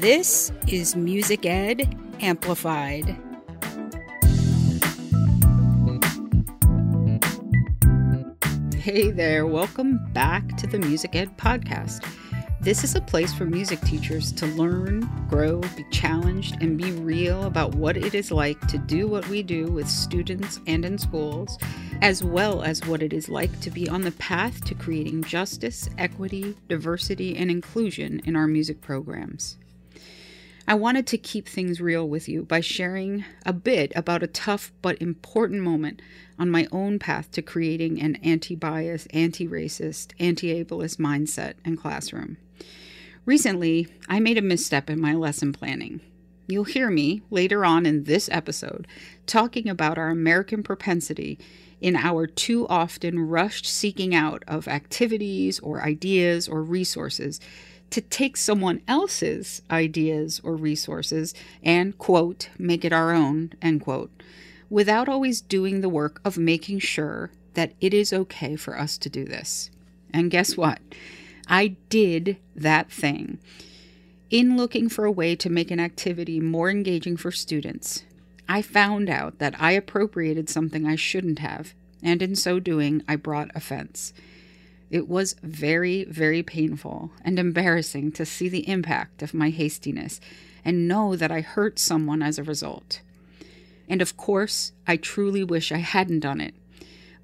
This is Music Ed Amplified. Hey there, welcome back to the Music Ed Podcast. This is a place for music teachers to learn, grow, be challenged, and be real about what it is like to do what we do with students and in schools, as well as what it is like to be on the path to creating justice, equity, diversity, and inclusion in our music programs. I wanted to keep things real with you by sharing a bit about a tough but important moment on my own path to creating an anti bias, anti racist, anti ableist mindset and classroom. Recently, I made a misstep in my lesson planning. You'll hear me later on in this episode talking about our American propensity in our too often rushed seeking out of activities or ideas or resources to take someone else's ideas or resources and, quote, make it our own, end quote, without always doing the work of making sure that it is okay for us to do this. And guess what? I did that thing. In looking for a way to make an activity more engaging for students, I found out that I appropriated something I shouldn't have, and in so doing, I brought offense. It was very, very painful and embarrassing to see the impact of my hastiness and know that I hurt someone as a result. And of course, I truly wish I hadn't done it.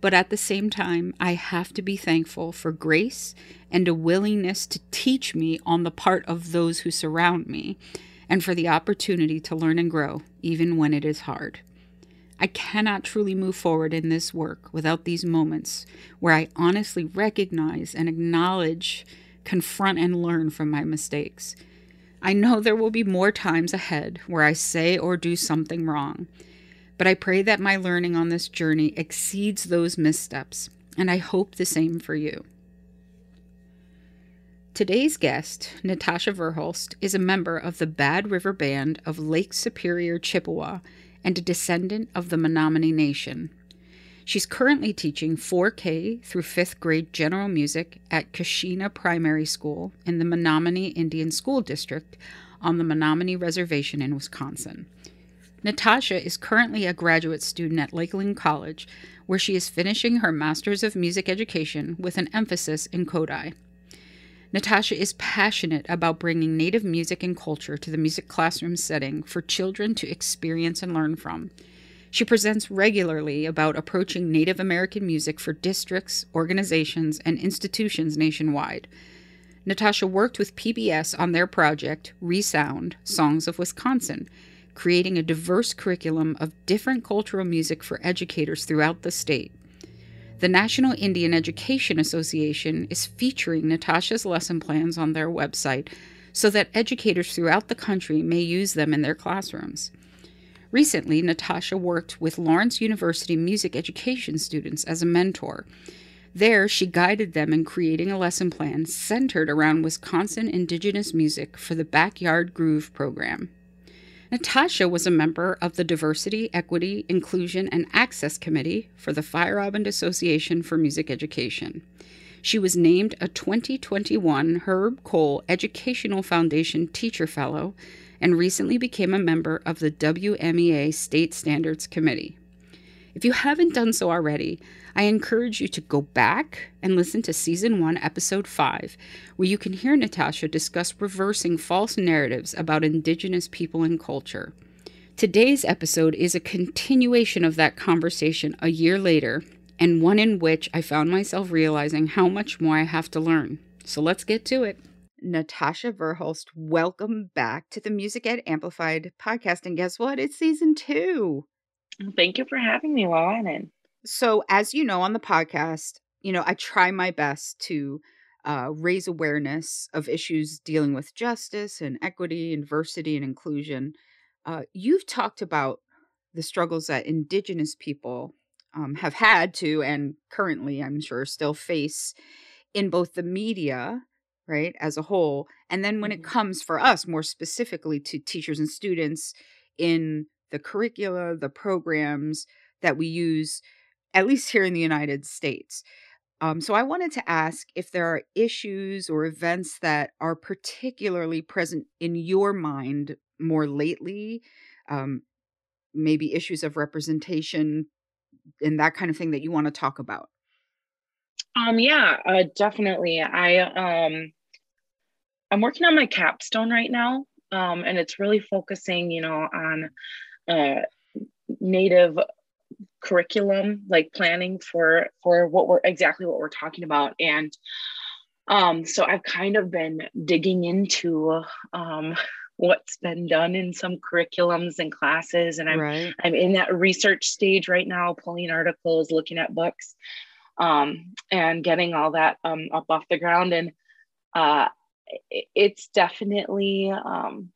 But at the same time, I have to be thankful for grace and a willingness to teach me on the part of those who surround me, and for the opportunity to learn and grow, even when it is hard. I cannot truly move forward in this work without these moments where I honestly recognize and acknowledge, confront, and learn from my mistakes. I know there will be more times ahead where I say or do something wrong, but I pray that my learning on this journey exceeds those missteps, and I hope the same for you. Today's guest, Natasha Verhulst, is a member of the Bad River Band of Lake Superior, Chippewa, and a descendant of the Menominee Nation. She's currently teaching 4K through 5th grade general music at Keshena Primary School in the Menominee Indian School District on the Menominee Reservation in Wisconsin. Natasha is currently a graduate student at Lakeland College, where she is finishing her Master's of Music Education with an emphasis in Kodály. Natasha is passionate about bringing Native music and culture to the music classroom setting for children to experience and learn from. She presents regularly about approaching Native American music for districts, organizations, and institutions nationwide. Natasha worked with PBS on their project, Resound Songs of Wisconsin, creating a diverse curriculum of different cultural music for educators throughout the state. The National Indian Education Association is featuring Natasha's lesson plans on their website so that educators throughout the country may use them in their classrooms. Recently, Natasha worked with Lawrence University music education students as a mentor. There, she guided them in creating a lesson plan centered around Wisconsin indigenous music for the Backyard Groove program. Natasha was a member of the Diversity, Equity, Inclusion, and Access Committee for the Feierabend Association for Music Education. She was named a 2021 Herb Kohl Educational Foundation Teacher Fellow and recently became a member of the WMEA State Standards Committee. If you haven't done so already, I encourage you to go back and listen to Season 1, Episode 5, where you can hear Natasha discuss reversing false narratives about Indigenous people and culture. Today's episode is a continuation of that conversation a year later, and one in which I found myself realizing how much more I have to learn. So let's get to it. Natasha Verhulst, welcome back to the Music Ed Amplified podcast. And guess what? It's season two. Thank you for having me, Lauren. So, as you know on the podcast, you know, I try my best to uh, raise awareness of issues dealing with justice and equity and diversity and inclusion. Uh, you've talked about the struggles that Indigenous people um, have had to, and currently, I'm sure, still face in both the media, right, as a whole, and then when it mm-hmm. comes for us more specifically to teachers and students in the curricula, the programs that we use at least here in the United States. Um, so I wanted to ask if there are issues or events that are particularly present in your mind more lately, um, maybe issues of representation and that kind of thing that you want to talk about. Um, yeah, uh, definitely. I um, I'm working on my capstone right now, um, and it's really focusing, you know, on uh, native curriculum, like planning for for what we're exactly what we're talking about, and um, so I've kind of been digging into um, what's been done in some curriculums and classes, and I'm right. I'm in that research stage right now, pulling articles, looking at books, um, and getting all that um, up off the ground, and uh, it's definitely um,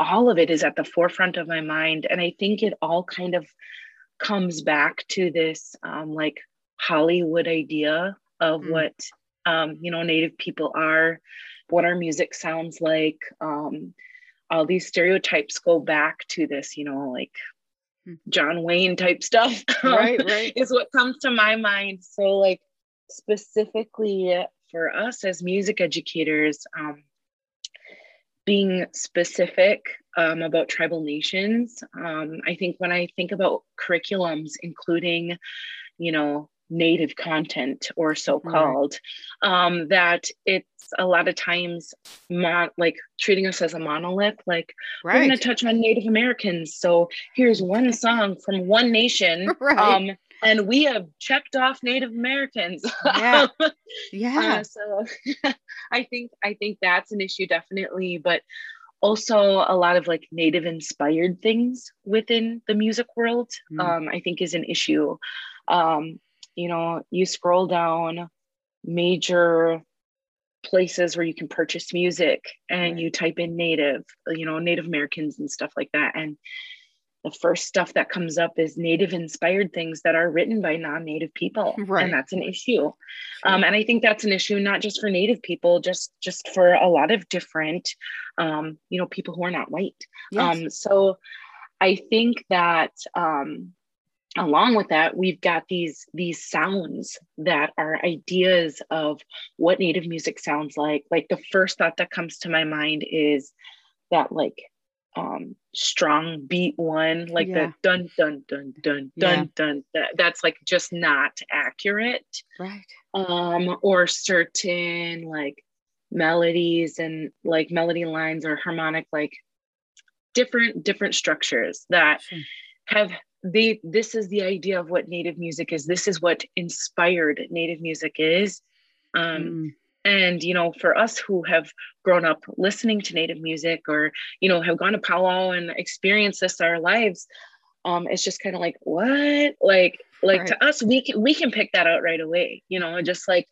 all of it is at the forefront of my mind and i think it all kind of comes back to this um, like hollywood idea of mm. what um, you know native people are what our music sounds like um, all these stereotypes go back to this you know like hmm. john wayne type stuff right right is what comes to my mind so like specifically for us as music educators, um, being specific um, about tribal nations, um, I think when I think about curriculums, including, you know, native content or so-called um, that it's a lot of times mon- like treating us as a monolith like right. we're going to touch on native americans so here's one song from one nation right. And we have checked off Native Americans. Yeah, yeah. Uh, so I think I think that's an issue definitely, but also a lot of like Native inspired things within the music world. Mm. Um, I think is an issue. Um, you know, you scroll down major places where you can purchase music and right. you type in native you know native americans and stuff like that and the first stuff that comes up is native inspired things that are written by non-native people right. and that's an issue um, and i think that's an issue not just for native people just just for a lot of different um, you know people who are not white yes. um, so i think that um, along with that we've got these these sounds that are ideas of what native music sounds like like the first thought that comes to my mind is that like um strong beat one like yeah. the dun dun dun dun dun yeah. dun that, that's like just not accurate right um or certain like melodies and like melody lines or harmonic like different different structures that sure. have they this is the idea of what native music is this is what inspired native music is um mm and you know for us who have grown up listening to native music or you know have gone to powwow and experienced this our lives um it's just kind of like what? Like like right. to us we can we can pick that out right away you know just like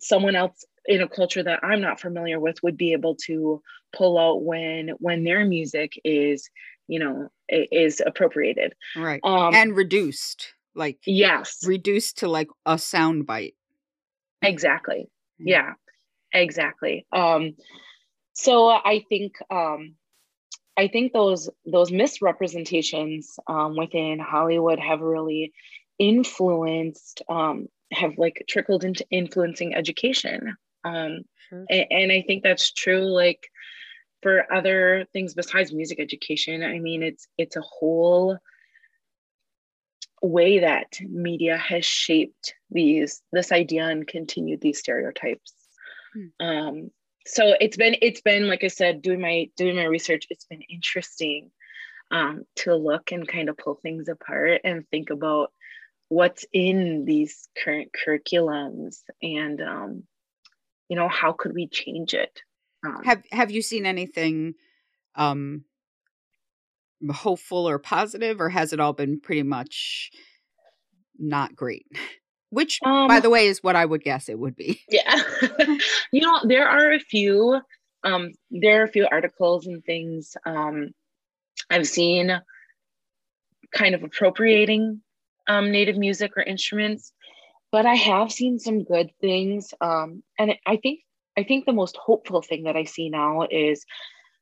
someone else in a culture that i'm not familiar with would be able to pull out when when their music is you know is appropriated. Right. Um and reduced like yes. reduced to like a sound bite. Exactly yeah. Exactly. Um so i think um i think those those misrepresentations um, within hollywood have really influenced um have like trickled into influencing education. Um sure. and, and i think that's true like for other things besides music education. I mean it's it's a whole way that media has shaped these this idea and continued these stereotypes hmm. um, so it's been it's been like i said doing my doing my research it's been interesting um, to look and kind of pull things apart and think about what's in these current curriculums and um, you know how could we change it um, have have you seen anything um hopeful or positive, or has it all been pretty much not great? Which, um, by the way, is what I would guess it would be. Yeah. you know, there are a few, um, there are a few articles and things um, I've seen kind of appropriating um, native music or instruments, but I have seen some good things. Um, and I think I think the most hopeful thing that I see now is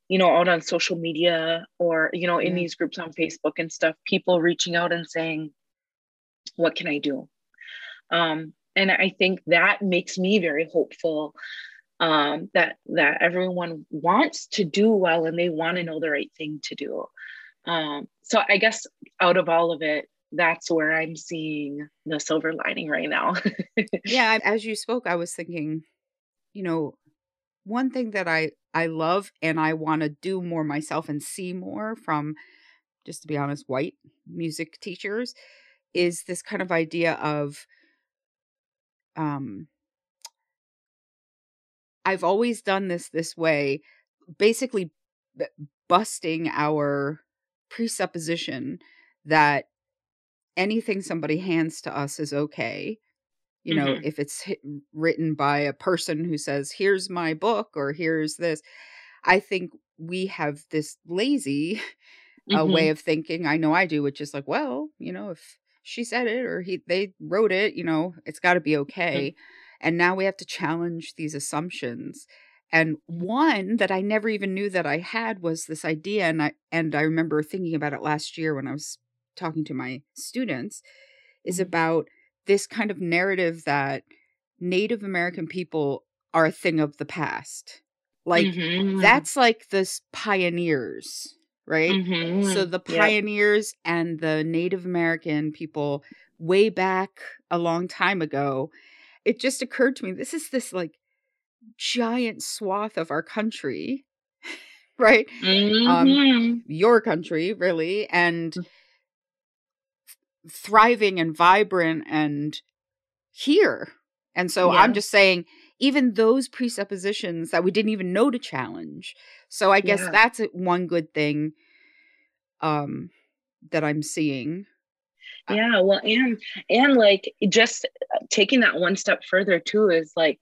you know, out on social media or, you know, in mm-hmm. these groups on Facebook and stuff, people reaching out and saying, what can I do? Um, and I think that makes me very hopeful um, that that everyone wants to do well and they want to know the right thing to do. Um, so I guess out of all of it, that's where I'm seeing the silver lining right now. yeah, as you spoke, I was thinking, you know, one thing that I I love and I want to do more myself and see more from just to be honest, white music teachers is this kind of idea of um I've always done this this way, basically b- busting our presupposition that anything somebody hands to us is okay. You know, mm-hmm. if it's written by a person who says, here's my book or here's this, I think we have this lazy mm-hmm. uh, way of thinking. I know I do, which is like, well, you know, if she said it or he they wrote it, you know, it's got to be mm-hmm. okay. Mm-hmm. And now we have to challenge these assumptions. And one that I never even knew that I had was this idea and I and I remember thinking about it last year when I was talking to my students is mm-hmm. about this kind of narrative that Native American people are a thing of the past. Like mm-hmm. that's like this pioneers, right? Mm-hmm. So the pioneers yep. and the Native American people way back a long time ago, it just occurred to me this is this like giant swath of our country, right? Um, mm-hmm. your country, really, and mm. Thriving and vibrant and here. And so yeah. I'm just saying, even those presuppositions that we didn't even know to challenge. So I guess yeah. that's one good thing um that I'm seeing. Uh yeah, well and and like just taking that one step further too is like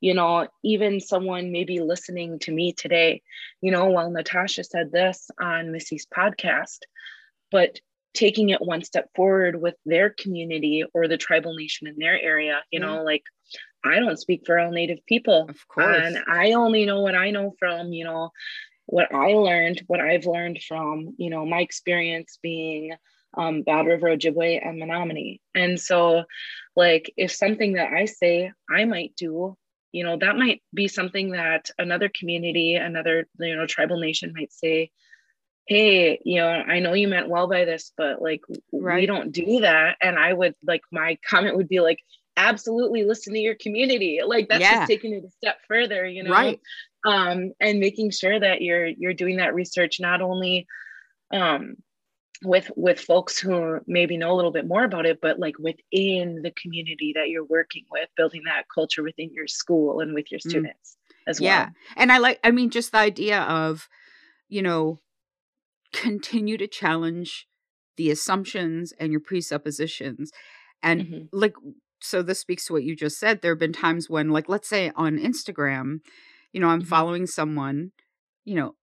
you know even someone maybe listening to me today you know well natasha said this on missy's podcast but taking it one step forward with their community or the tribal nation in their area you know like I don't speak for all Native people. Of course. And I only know what I know from, you know, what I learned, what I've learned from, you know, my experience being um, Bad River, Ojibwe, and Menominee. And so, like, if something that I say I might do, you know, that might be something that another community, another, you know, tribal nation might say, hey, you know, I know you meant well by this, but like, right. we don't do that. And I would, like, my comment would be like, absolutely listen to your community like that's yeah. just taking it a step further you know right um and making sure that you're you're doing that research not only um with with folks who maybe know a little bit more about it but like within the community that you're working with building that culture within your school and with your mm. students mm. as well yeah and i like i mean just the idea of you know continue to challenge the assumptions and your presuppositions and mm-hmm. like so this speaks to what you just said. There have been times when, like, let's say on Instagram, you know, I'm mm-hmm. following someone, you know,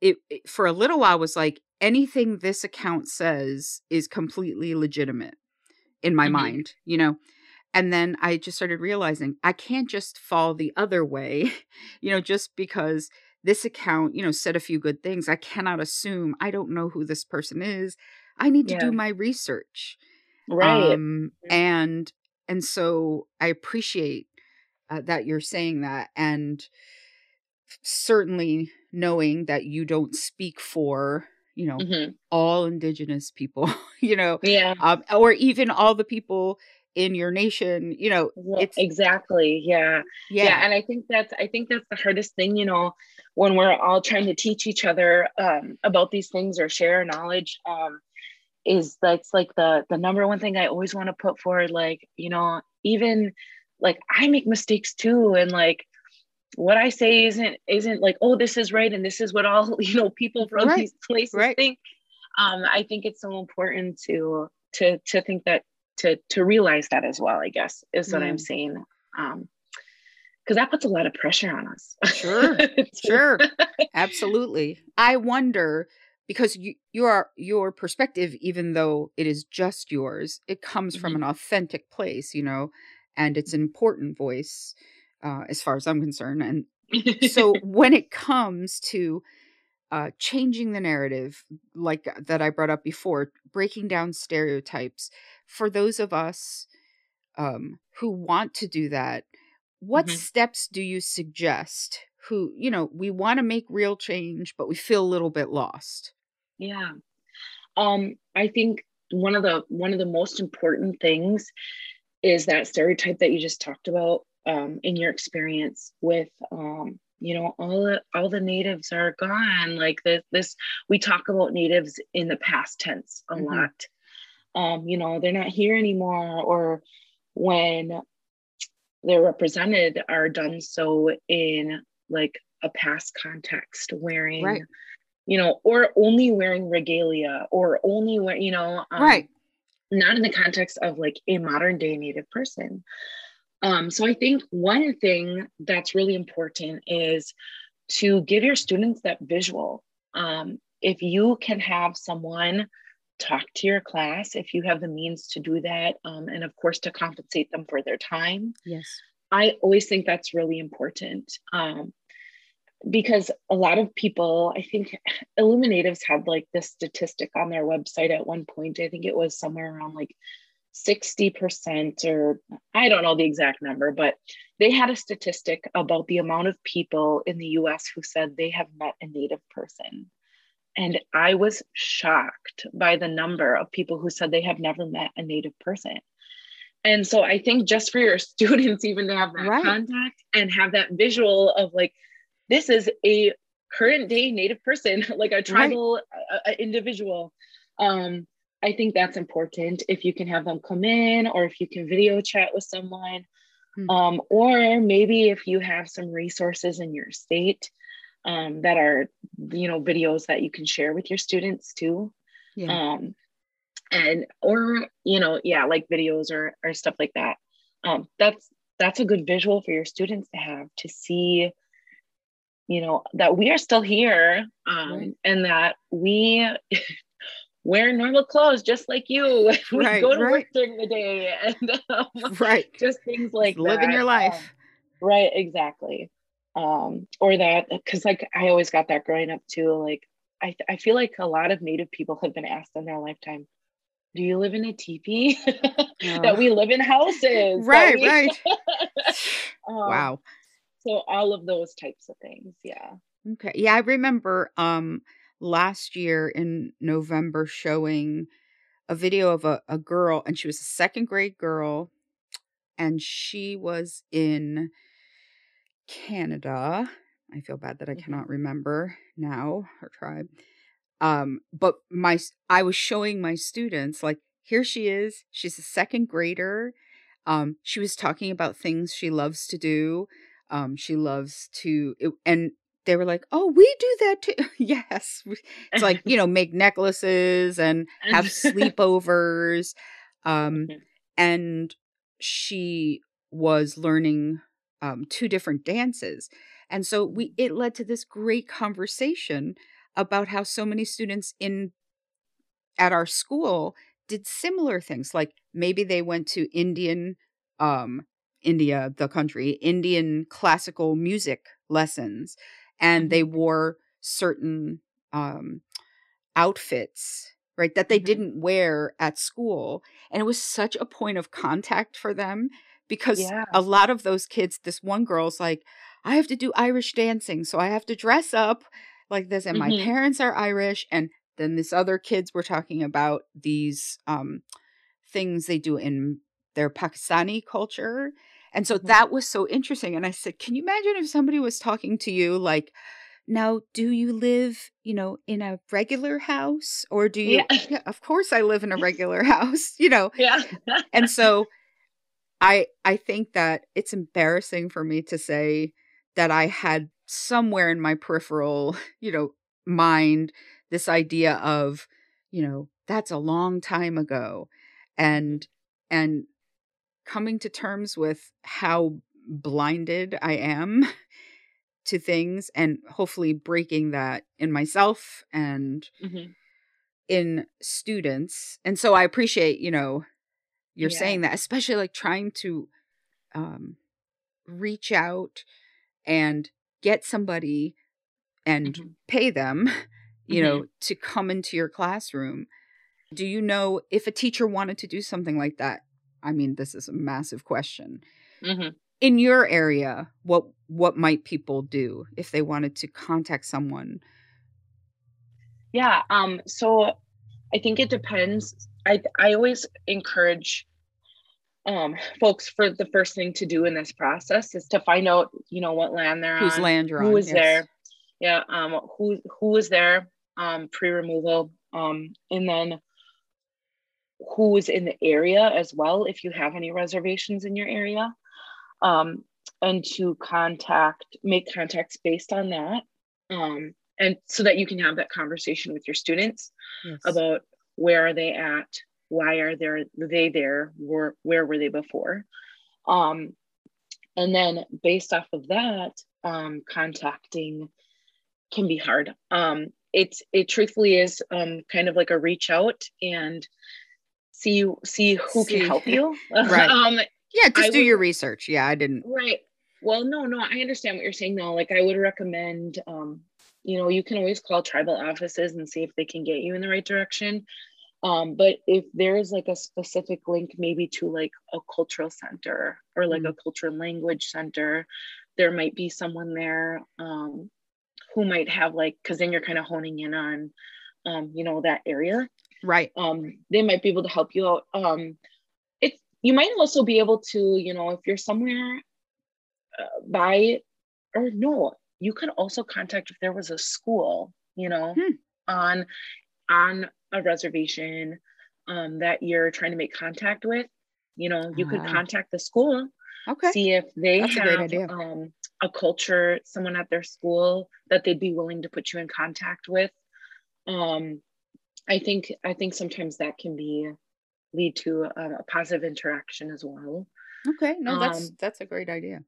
it, it, for a little while was like anything this account says is completely legitimate in my mm-hmm. mind, you know. And then I just started realizing I can't just fall the other way, you know, just because this account, you know, said a few good things. I cannot assume I don't know who this person is. I need to yeah. do my research. Right. Um, and and so I appreciate uh, that you're saying that, and certainly knowing that you don't speak for you know mm-hmm. all indigenous people you know yeah um, or even all the people in your nation you know it's exactly yeah. yeah yeah and i think that's i think that's the hardest thing you know when we're all trying to teach each other um, about these things or share knowledge um, is that's like the the number one thing I always want to put forward. Like, you know, even like I make mistakes too. And like what I say isn't isn't like, oh, this is right and this is what all you know people from right. these places right. think. Um, I think it's so important to to to think that to to realize that as well, I guess, is what mm. I'm saying. Um because that puts a lot of pressure on us. Sure, sure, absolutely. I wonder because you, your your perspective even though it is just yours it comes mm-hmm. from an authentic place you know and it's an important voice uh, as far as i'm concerned and so when it comes to uh, changing the narrative like uh, that i brought up before breaking down stereotypes for those of us um, who want to do that, what Mhm. steps do you suggest? Who, you know, we want to make real change, but we feel a little bit lost. Yeah. Um, I think one of the one of the most important things is that stereotype that you just talked about um, in your experience with um, you know all the all the natives are gone like this this we talk about natives in the past tense a Mhm. lot um, you know they're not here anymore or when they're represented are done so in like a past context wearing Right. you know or only wearing regalia or only wear you know um, right. not in the context of like a modern day native person um, so i think one thing that's really important is to give your students that visual um, if you can have someone talk to your class if you have the means to do that um, and of course to compensate them for their time Yes. I always think that's really important um, because a lot of people, I think Illuminatives had like this statistic on their website at one point. I think it was somewhere around like 60% or I don't know the exact number, but they had a statistic about the amount of people in the US who said they have met a Native person. And I was shocked by the number of people who said they have never met a Native person. And so I think just for your students, even to have that Right. contact and have that visual of like, this is a current day Native person, like a tribal uh, uh, individual. Um, I think that's important if you can have them come in or if you can video chat with someone. Hmm. Um, or maybe if you have some resources in your state um, that are, you know, videos that you can share with your students too Yeah. um and or you know yeah like videos or or stuff like that um that's that's a good visual for your students to have to see you know that we are still here um Right. and that we wear normal clothes just like you we Right, go to right. work during the day and um, right. just things like Living your Um, life. right exactly um or that because like i always got that growing up too like I, I feel like a lot of native people have been asked in their lifetime do you live in a teepee that we live in houses right, we- right. um, wow. so all of those types of things yeah Okay. Yeah, I remember um last year in November showing a video of a, a girl and she was a second grade girl and she was in Canada. I feel bad that I Mhm. cannot remember now her tribe. Um, but my I was showing my students like here she is. She's a second grader. Um, she was talking about things she loves to do. Um, she loves to it, and they were like, "Oh, we do that too." yes, it's like you know, make necklaces and have sleepovers. Um, Mhm. and she was learning um, two different dances, and so we it led to this great conversation about how so many students in at our school did similar things like maybe they went to indian um india the country indian classical music lessons and they wore certain um outfits right that they Mhm. didn't wear at school and it was such a point of contact for them because Yeah. a lot of those kids this one girl's like i have to do irish dancing so i have to dress up like this and my Mhm. parents are irish and then this other kids were talking about these um things they do in their pakistani culture and so Mhm. that was so interesting and i said can you imagine if somebody was talking to you like now do you live you know in a regular house or do you Yeah. yeah of course i live in a regular house you know yeah and so i i think that it's embarrassing for me to say that i had somewhere in my peripheral you know mind this idea of you know that's a long time ago and and coming to terms with how blinded i am to things and hopefully breaking that in myself and Mhm. in students and so i appreciate you know you're Yeah. saying that especially like trying to um reach out and get somebody and Mhm. pay them you Mhm. know to come into your classroom do you know if a teacher wanted to do something like that I mean, this is a massive question. hmm In your area, what what might people do if they wanted to contact someone? Yeah. Um, so I think it depends. I I always encourage um folks for the first thing to do in this process is to find out, you know, what land they're Whose on, land you're who on? is yes. there. Yeah, um who who is there um pre-removal. Um and then who is in the area as well if you have any reservations in your area. Um and to contact make contacts based on that. Um and so that you can have that conversation with your students Yes. about where are they at why are there they there where, where were they before um, and then based off of that um, contacting can be hard um, it's it truthfully is um, kind of like a reach out and see see who See. can help you Right. um, yeah, just I do would- your research. Yeah, I didn't. Right. Well, no, no, I understand what you're saying though. Like I would recommend um, you know, you can always call tribal offices and see if they can get you in the right direction. Um, but if there's like a specific link maybe to like a cultural center or like a cultural language center, there might be someone there um who might have like because then you're kind of honing in on um, you know, that area Right. um, they might be able to help you out. Um, it's you might also be able to, you know, if you're somewhere uh, by or no, you could also contact if there was a school, you know, Hmm. on on a reservation um, that you're trying to make contact with. You know, you could Ah. contact the school, Okay. see if they That's have idea. um, a culture, someone at their school that they'd be willing to put you in contact with. Um, I think I think sometimes that can be lead to a, a positive interaction as well, Okay. No, that's um, that's a great idea.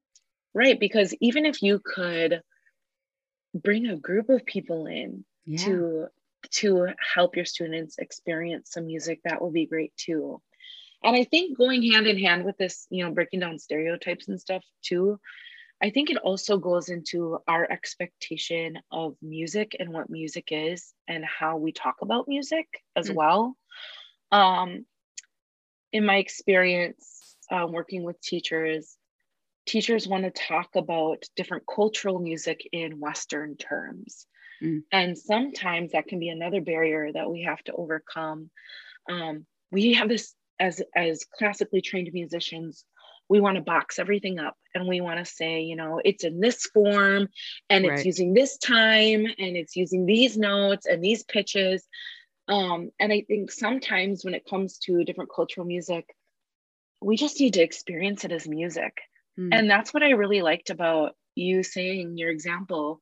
right? Because even if you could bring a group of people in Yeah. to to help your students experience some music, that will be great too. And I think going hand in hand with this, you know, breaking down stereotypes and stuff too, I think it also goes into our expectation of music and what music is and how we talk about music as Mm. well. Um, in my experience um, working with teachers, teachers want to talk about different cultural music in Western terms. Mm. And sometimes that can be another barrier that we have to overcome. Um, we have this as as classically trained musicians we want to box everything up and we want to say you know it's in this form and it's using this time and it's using these notes and these pitches um, and i think sometimes when it comes to different cultural music we just need to experience it as music Mm. and that's what i really liked about you saying your example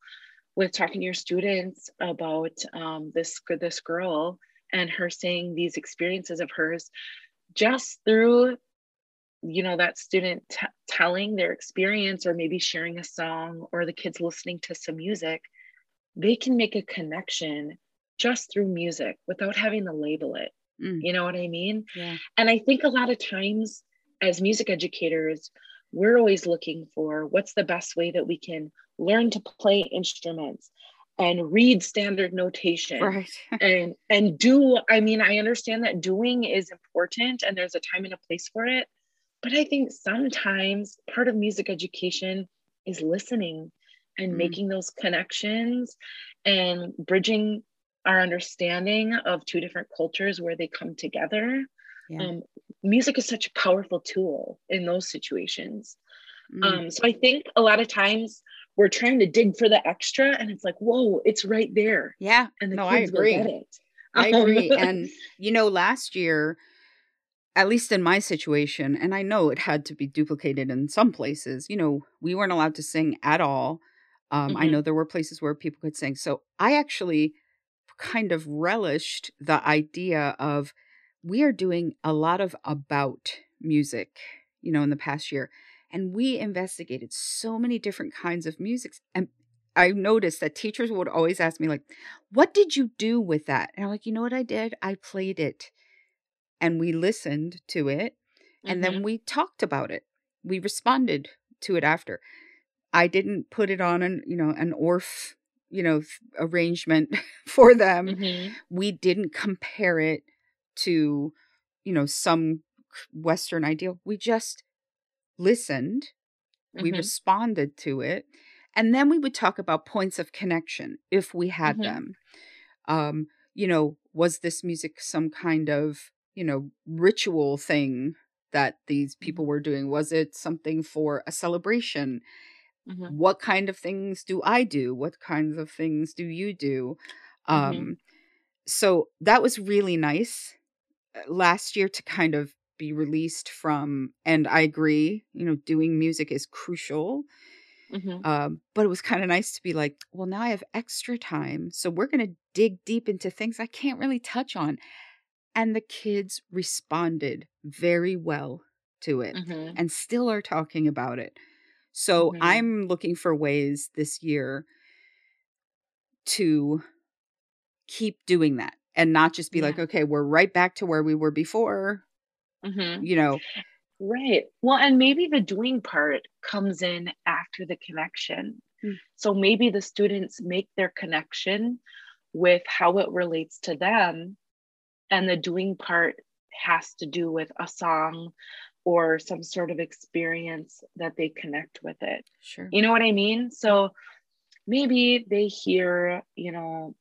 with talking to your students about um, this this girl and her saying these experiences of hers just through you know that student t- telling their experience or maybe sharing a song or the kids listening to some music they can make a connection just through music without having to label it Mm. you know what i mean Yeah. and i think a lot of times as music educators we're always looking for what's the best way that we can learn to play instruments and read standard notation Right. and and do i mean i understand that doing is important and there's a time and a place for it but i think sometimes part of music education is listening and Mm. making those connections and bridging our understanding of two different cultures where they come together Yeah. um, music is such a powerful tool in those situations Mm. um, so i think a lot of times we're trying to dig for the extra and it's like whoa it's right there yeah. and the no, I kids will agree. get it I agree. and you know, last year, at least in my situation, and I know it had to be duplicated in some places, you know, we weren't allowed to sing at all. Um, I Mhm. know there were places where people could sing. So I actually kind of relished the idea of we are doing a lot of about music, you know, in the past year. And we investigated so many different kinds of music. And I noticed that teachers would always ask me, like, what did you do with that? And I'm like, you know what I did? I played it and we listened to it and Mhm. then we talked about it. We responded to it after. I didn't put it on an, you know, an Orff, you know, arrangement for them. Mhm. We didn't compare it to, you know, some Western ideal. We just listened, we Mhm. responded to it, and then we would talk about points of connection if we had Mhm. them. Um, you know, was this music some kind of, you know, ritual thing that these people Mhm. were doing? Was it something for a celebration? Mhm. What kind of things do I do? What kinds of things do you do? Mhm. Um, so that was really nice last year to kind of be released from and I agree, you know, doing music is crucial. Mhm. Um, but it was kind of nice to be like, well, now I have extra time. So we're going to dig deep into things I can't really touch on. And the kids responded very well to it Mhm. and still are talking about it. So Mhm. I'm looking for ways this year to keep doing that and not just be like, okay, we're right back to where we were before, Mhm. you know. Right. Well, and maybe the doing part comes in after the connection. Mm. So maybe the students make their connection with how it relates to them, and the doing part has to do with a song or some sort of experience that they connect with it. Sure. You know what I mean? So maybe they hear, you know,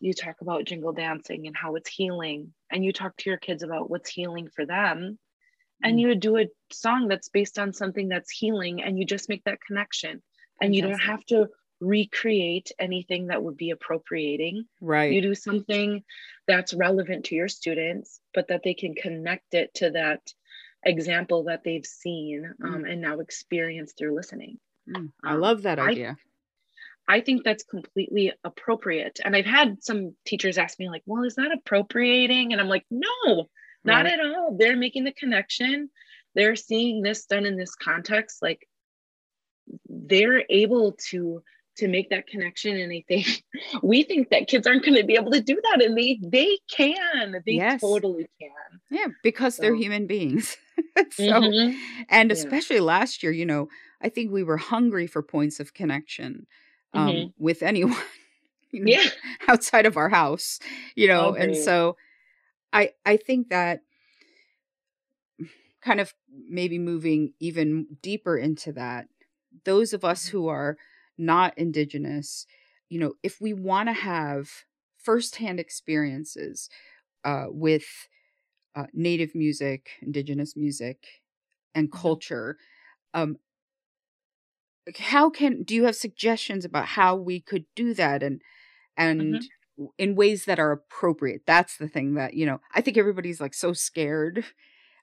you talk about jingle dancing and how it's healing, and you talk to your kids about what's healing for them and Mm. you do a song that's based on something that's healing and you just make that connection and you don't have to recreate anything that would be appropriating Right. you do something that's relevant to your students but that they can connect it to that example that they've seen um, and now experience through listening Mm, I um, love that idea. I think that's completely appropriate. And I've had some teachers ask me, like, well, is that appropriating? And I'm like, no, not Right. at all. They're making the connection. They're seeing this done in this context. Like they're able to to make that connection. And I think we think that kids aren't going to be able to do that. And they they can. They Yes. totally can. Yeah, because they're human beings. so, Mhm. and Yeah. especially last year, you know, I think we were hungry for points of connection um, Mhm. with anyone you know, Yeah. outside of our house, you know, and so I I think that kind of maybe moving even deeper into that, those of us Mhm. who are not indigenous, you know, if we want to have firsthand experiences uh, with uh, native music, indigenous music, and Mhm. culture, um, how can do you have suggestions about how we could do that and and Mhm. in ways that are appropriate? That's the thing that you know. I think everybody's like so scared.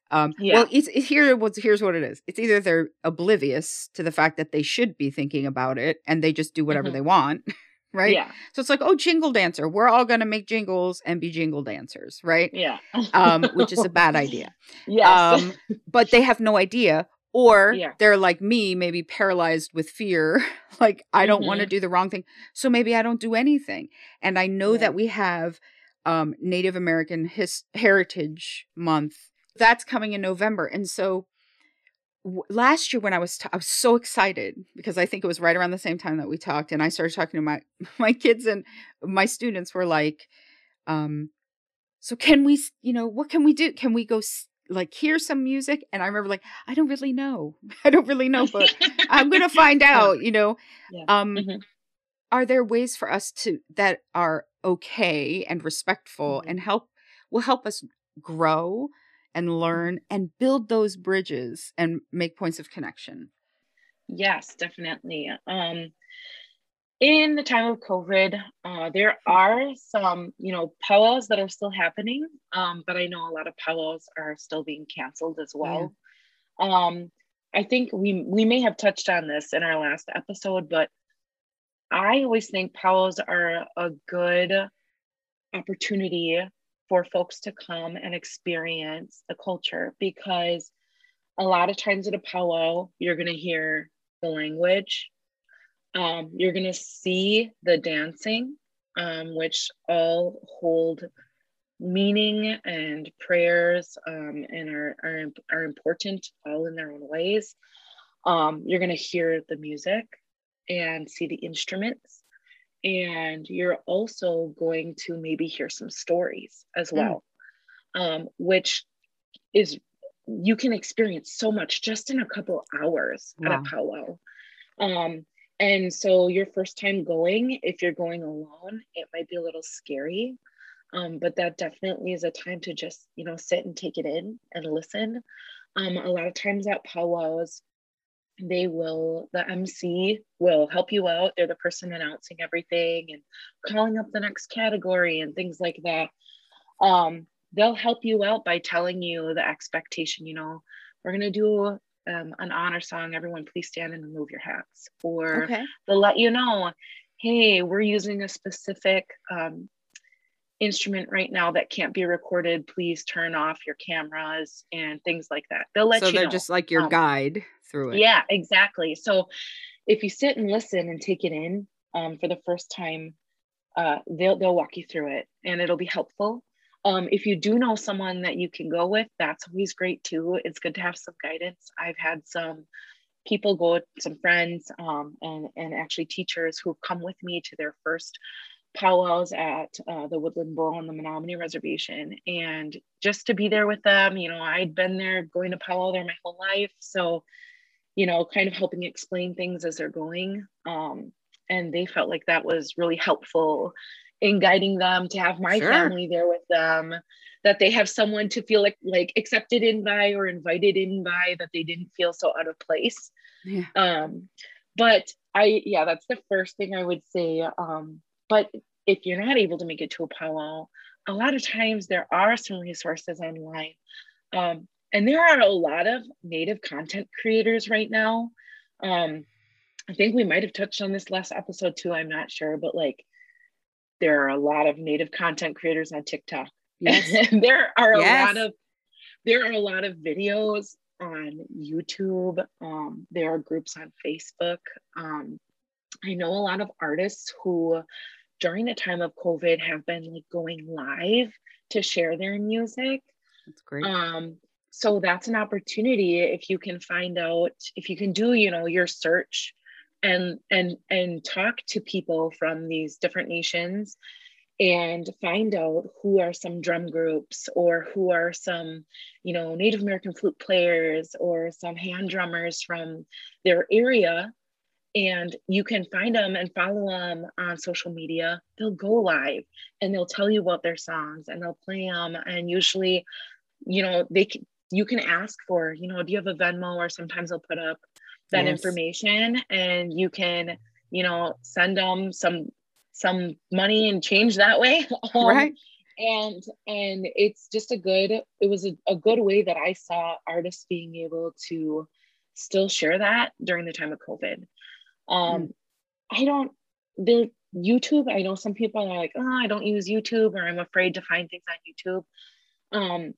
Um, Yeah. Well, it's it, here. What's here's what it is. It's either they're oblivious to the fact that they should be thinking about it and they just do whatever Mhm. they want, right? Yeah. So it's like, oh, jingle dancer. We're all gonna make jingles and be jingle dancers, right? Yeah. Um, which is a bad idea. Yes. Um, but they have no idea, or Yeah. they're like me, maybe paralyzed with fear. like I don't want to do the wrong thing, so maybe I don't do anything. And I know Yeah. that we have um, Native American His- Heritage Month that's coming in November, and so w- last year when I was t- I was so excited because I think it was right around the same time that we talked, and I started talking to my my kids and my students were like, um, so can we, you know, what can we do? Can we go s- like hear some music? And I remember like, I don't really know, I don't really know, but I'm gonna find out, you know. Yeah. Um, Mhm. are there ways for us to that are okay and respectful Mhm. and help will help us grow and learn and build those bridges and make points of connection? Yes, definitely. Um, in the time of COVID, uh, there are some, you know, powwows that are still happening, um, but I know a lot of powwows are still being canceled as well. Um, I think we we may have touched on this in our last episode, but I always think powwows are a good opportunity for folks to come and experience the culture because a lot of times at a powwow, you're going to hear the language, um, you're going to see the dancing, um, which all hold meaning and prayers um, and are, are, are important all in their own ways. Um, you're going to hear the music and see the instruments. And you're also going to maybe hear some stories as Mm. well, um, which is you can experience so much just in a couple hours wow. at a powwow. Um, and so your first time going, if you're going alone, it might be a little scary. Um, but that definitely is a time to just, you know, sit and take it in and listen. Um, a lot of times at powwows, they will, the MC will help you out. They're the person announcing everything and calling up the next category and things like that. Um, they'll help you out by telling you the expectation, you know, we're going to do um, an honor song, everyone please stand and remove your hats. Or okay. they'll let you know, hey, we're using a specific um, instrument right now that can't be recorded. Please turn off your cameras and things like that. They'll let so you So they're know. just like your um, guide through it. Yeah, exactly. So if you sit and listen and take it in um, for the first time, uh, they'll they'll walk you through it and it'll be helpful. Um, if you do know someone that you can go with, that's always great too. It's good to have some guidance. I've had some people go, some friends, um, and and actually teachers who come with me to their first powwows at uh, the Woodland Bowl on the Menominee Reservation, and just to be there with them. You know, I'd been there going to powwow there my whole life, so you know, kind of helping explain things as they're going. Um, and they felt like that was really helpful in guiding them to have my sure. family there with them that they have someone to feel like like accepted in by or invited in by that they didn't feel so out of place yeah. um but i yeah that's the first thing i would say um but if you're not able to make it to a powwow a lot of times there are some resources online um and there are a lot of native content creators right now um i think we might have touched on this last episode too i'm not sure but like there are a lot of native content creators on TikTok. Yes. there are a yes. lot of there are a lot of videos on YouTube. Um, there are groups on Facebook. Um, I know a lot of artists who, during the time of COVID, have been like going live to share their music. That's great. Um, so that's an opportunity if you can find out if you can do you know your search and and and talk to people from these different nations and find out who are some drum groups or who are some you know native american flute players or some hand drummers from their area. And you can find them and follow them on social media. They'll go live and they'll tell you about their songs and they'll play them and usually you know they can, you can ask for you know do you have a venmo or sometimes they'll put up that yes. information and you can you know send them some some money and change that way um, right and and it's just a good it was a, a good way that i saw artists being able to still share that during the time of covid um mm. i don't the youtube i know some people are like oh i don't use youtube or i'm afraid to find things on youtube um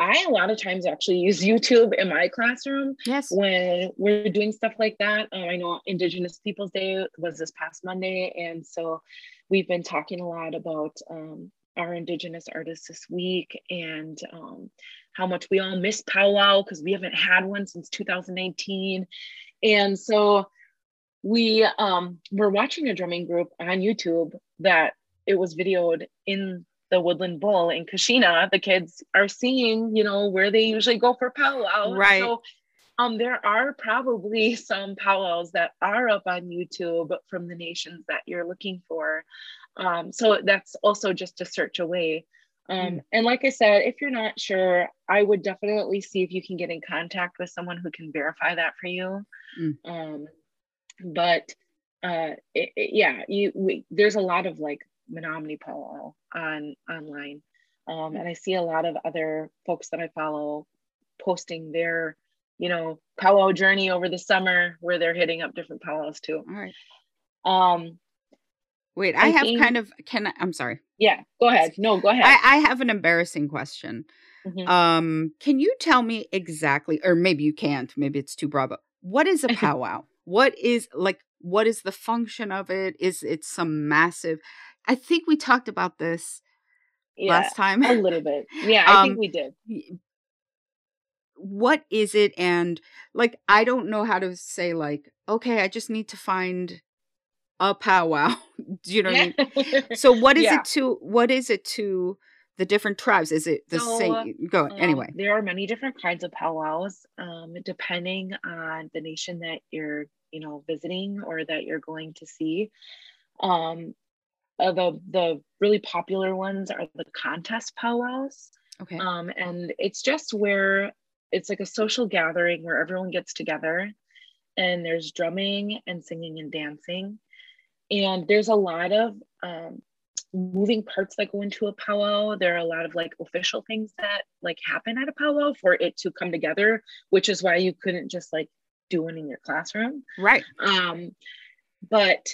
I a lot of times actually use YouTube in my classroom. Yes. When we're doing stuff like that. Um, I know Indigenous Peoples Day was this past Monday. And so we've been talking a lot about um, our Indigenous artists this week and um, how much we all miss powwow because we haven't had one since 2019. And so we um, were watching a drumming group on YouTube that it was videoed in the Woodland Bowl in Keshena, the kids are seeing, you know, where they usually go for powwow. Right. So um, there are probably some powwows that are up on YouTube from the nations that you're looking for. Um, so that's also just a search away. Um, mm. And like I said, if you're not sure, I would definitely see if you can get in contact with someone who can verify that for you. Mm. Um, but uh, it, it, yeah, you we, there's a lot of like Menominee Powwow on online. Um, and I see a lot of other folks that I follow posting their, you know, powwow journey over the summer where they're hitting up different powwows too. All right. Um, Wait, I, I have think, kind of can I, I'm sorry. Yeah, go ahead. No, go ahead. I, I have an embarrassing question. Mm-hmm. Um, can you tell me exactly, or maybe you can't, maybe it's too broad, but what is a powwow? what is like what is the function of it? Is it some massive I think we talked about this yeah, last time. a little bit. Yeah, I um, think we did. What is it? And like, I don't know how to say, like, okay, I just need to find a powwow. Do you know what I mean? so what is yeah. it to what is it to the different tribes? Is it the So, same? Go Um, anyway. there are many different kinds of powwows, um, depending on the nation that you're, you know, visiting or that you're going to see. Um, uh, the the really popular ones are the contest powwows, Okay. um, and it's just where it's like a social gathering where everyone gets together, and there's drumming and singing and dancing, and there's a lot of um, moving parts that go into a powwow. There are a lot of like official things that like happen at a powwow for it to come together, which is why you couldn't just like do one in your classroom. right. Um, but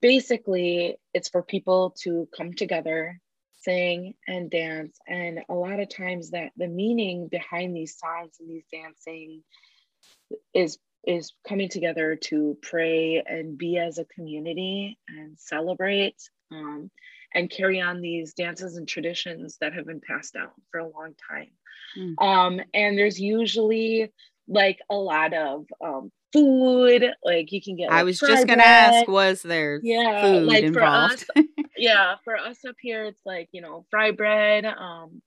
basically, it's for people to come together, sing and dance. And a lot of times that the meaning behind these songs and these dancing is is coming together to pray and be as a community and celebrate um, and carry on these dances and traditions that have been passed down for a long time. Mm. Um, and there's usually like a lot of um, food, like you can get. I was just gonna bread. ask, was there Yeah, food like for involved? us, yeah, for us up here, it's like you know, fry bread, um,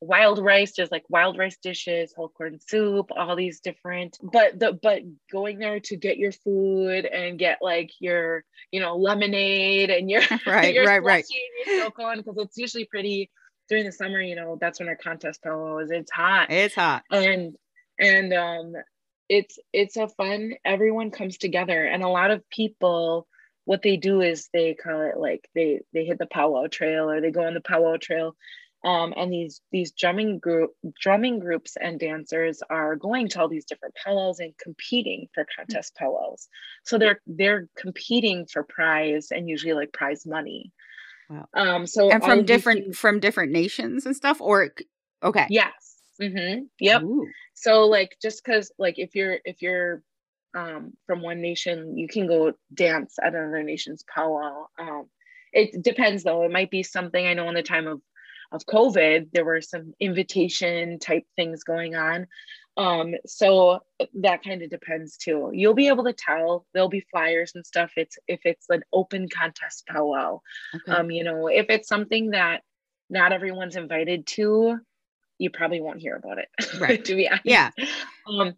wild rice. There's like wild rice dishes, whole corn soup, all these different. But the but going there to get your food and get like your you know lemonade and your Right, your right, right. slushy and your snow because it's usually pretty during the summer. You know, that's when our contest powwow is. It's hot it's hot. and and um it's it's a fun everyone comes together. And a lot of people what they do is they call it like they they hit the powwow trail or they go on the powwow trail. Um, and these these drumming group drumming groups and dancers are going to all these different powwows and competing for contest powwows. So they're they're competing for prize and usually like prize money. Wow. um so And from different things- from different nations and stuff, or okay. yes hmm yep. Ooh. so like just because like if you're if you're um from one nation you can go dance at another nation's powwow. Um it depends though. It might be something i know in the time of of covid there were some invitation type things going on. Um so that kind of depends too. You'll be able to tell. There'll be flyers and stuff. It's if it's an open contest powwow. Okay. um you know if it's something that not everyone's invited to you probably won't hear about it Right. to be honest Yeah. um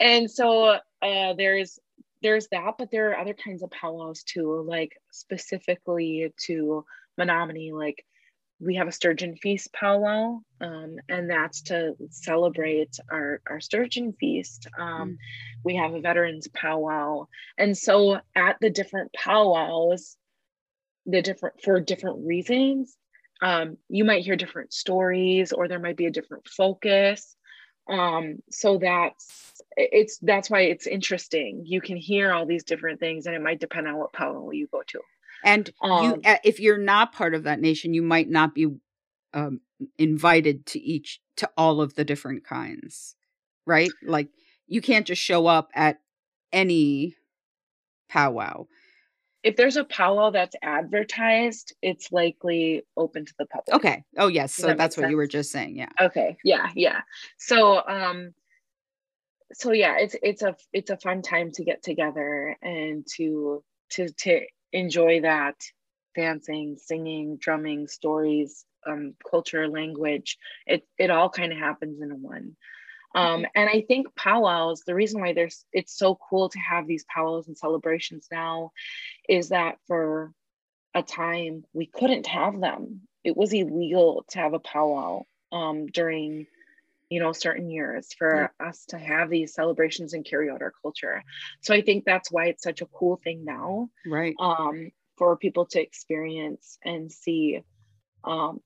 and so uh there's there's that but there are other kinds of powwows too like specifically to menominee like we have a sturgeon feast powwow um, and that's to celebrate our, our sturgeon feast um, Mm. we have a veterans powwow and so at the different powwows the different for different reasons um, you might hear different stories or there might be a different focus um, so that's it's that's why it's interesting you can hear all these different things and it might depend on what powwow you go to And Um, uh, if you're not part of that nation, you might not be um, invited to each to all of the different kinds, right? Like you can't just show up at any powwow. If there's a powwow that's advertised it's likely open to the public Okay. Oh yes. Does So that that's what you were just saying. Yeah. okay yeah yeah so um so yeah it's it's a it's a fun time to get together and to to to enjoy that dancing singing drumming stories um culture language it it all kind of happens in one um and i think powwows the reason why there's it's so cool to have these powwows and celebrations now is that for a time we couldn't have them it was illegal to have a powwow um during you know certain years for us to have these celebrations and carry out our culture so i think that's why it's such a cool thing now Right. um, for people to experience and see. Um,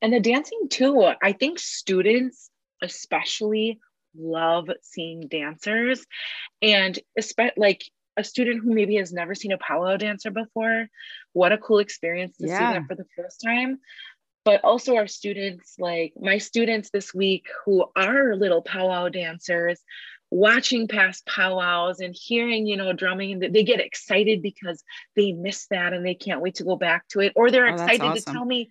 and the dancing too, I think students especially love seeing dancers and especially like a student who maybe has never seen a powwow dancer before, what a cool experience to see Yeah. them for the first time. But also our students, like my students this week who are little powwow dancers, watching past powwows and hearing, you know, drumming, they get excited because they miss that and they can't wait to go back to it. Or they're Oh, excited to tell me,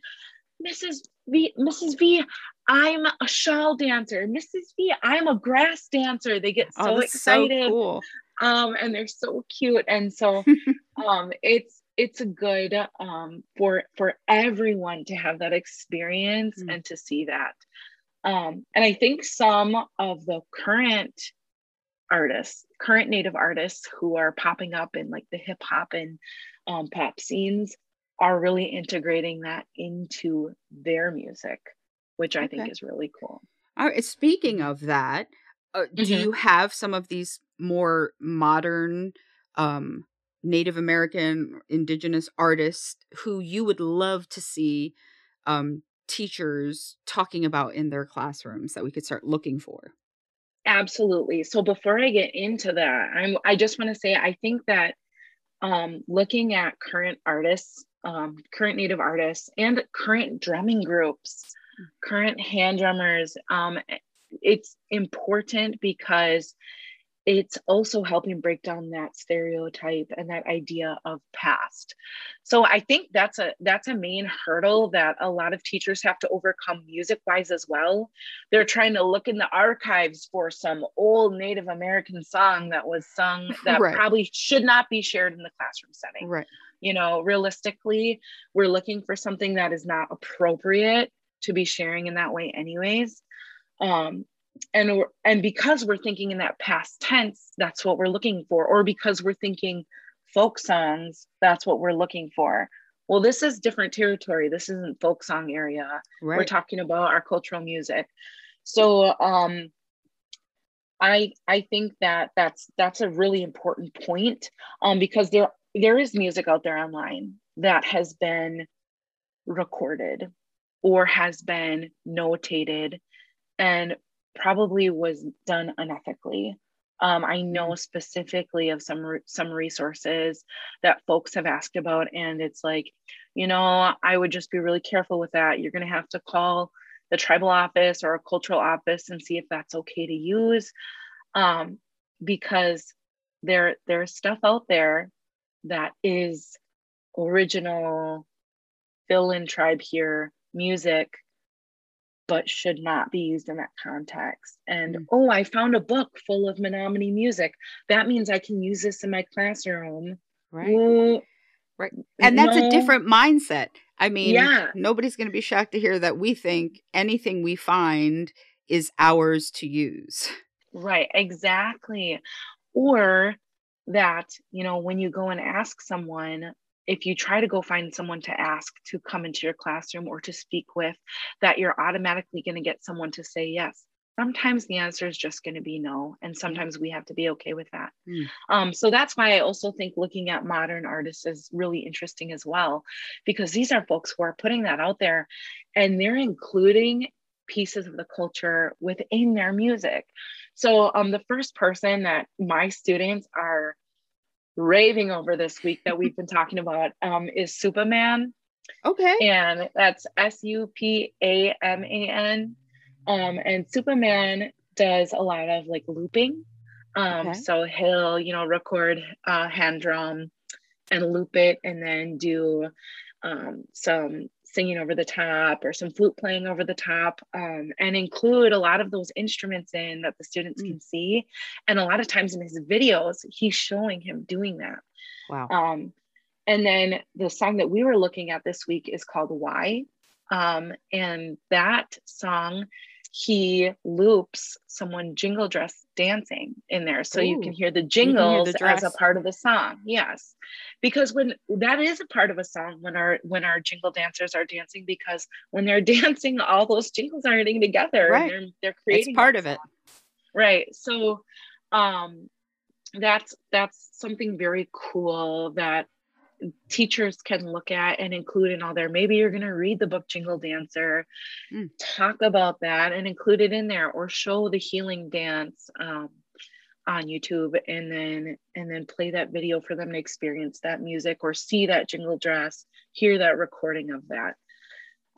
Mrs. V, Mrs. V, I'm a shawl dancer. Mrs. V, I'm a grass dancer. They get so oh, excited so cool. um and they're so cute and so um it's it's a good um, for for everyone to have that experience mm. and to see that um, and i think some of the current artists current native artists who are popping up in like the hip hop and um, pop scenes are really integrating that into their music which i okay. think is really cool all right speaking of that uh, mm-hmm. do you have some of these more modern um, Native American, Indigenous artists who you would love to see um, teachers talking about in their classrooms that we could start looking for? Absolutely. So before I get into that, I'm I just want to say I think that um, looking at current artists, um, current Native artists, and current drumming groups. Current hand drummers, um, it's important because it's also helping break down that stereotype and that idea of past. So i think that's a that's a main hurdle that a lot of teachers have to overcome music wise as well. They're trying to look in the archives for some old native american song that was sung that right. probably should not be shared in the classroom setting. Right. You know realistically we're looking for something that is not appropriate to be sharing in that way anyways. Um, and and because we're thinking in that past tense that's what we're looking for. Or because we're thinking folk songs that's what we're looking for. Well this is different territory. This isn't folk song area. Right. we're talking about our cultural music. So um i i think that that's that's a really important point um because there there is music out there online that has been recorded or has been notated and probably was done unethically. Um, I know mm. specifically of some some resources that folks have asked about, and it's like, you know, I would just be really careful with that. You're going to have to call the tribal office or a cultural office and see if that's okay to use, um, because there there's stuff out there that is original fill in tribe here music but should not be used in that context. And mm oh, I found a book full of Menominee music. That means I can use this in my classroom. Right. right. And that's no. a different mindset. I mean, yeah. nobody's going to be shocked to hear that we think anything we find is ours to use. Right, exactly. Or that, you know, when you go and ask someone, if you try to go find someone to ask to come into your classroom or to speak with, that you're automatically going to get someone to say yes. Sometimes the answer is just going to be no, and sometimes we have to be okay with that. Mm. Um, so that's why I also think looking at modern artists is really interesting as well, because these are folks who are putting that out there and they're including pieces of the culture within their music. So um, the first person that my students are raving over this week that we've been talking about um, is Supaman. Okay. And that's S U P A M A N. Um, and Supaman does a lot of like looping. Um, okay. So he'll, you know, record uh, hand drum and loop it and then do um, some singing over the top or some flute playing over the top um, and include a lot of those instruments in that the students mm. can see. And a lot of times in his videos he's showing him doing that. Wow. Um, and then the song that we were looking at this week is called why? Um, and that song he loops someone jingle dress dancing in there. So Ooh, you can hear the jingles hear the as a part of the song. Yes. Because when that is a part of a song when our when our jingle dancers are dancing because when they're dancing all those jingles are hitting together right. they're, they're creating it's part of it. right. So um that's that's something very cool that teachers can look at and include in all there. Maybe you're going to read the book Jingle Dancer, mm. talk about that and include it in there, or show the healing dance um, on YouTube, and then and then play that video for them to experience that music or see that jingle dress, hear that recording of that.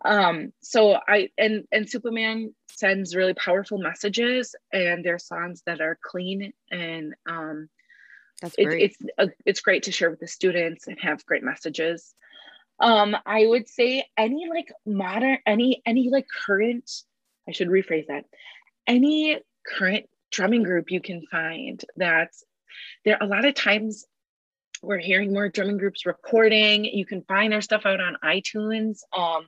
Um, so I and and Supaman sends really powerful messages, and their songs that are clean and um, that's great. It, it's a, it's great to share with the students and have great messages. Um, I would say any like modern, any any like current. I should rephrase that. Any current drumming group you can find that there a lot of times we're hearing more drumming groups recording. You can find our stuff out on iTunes. Um,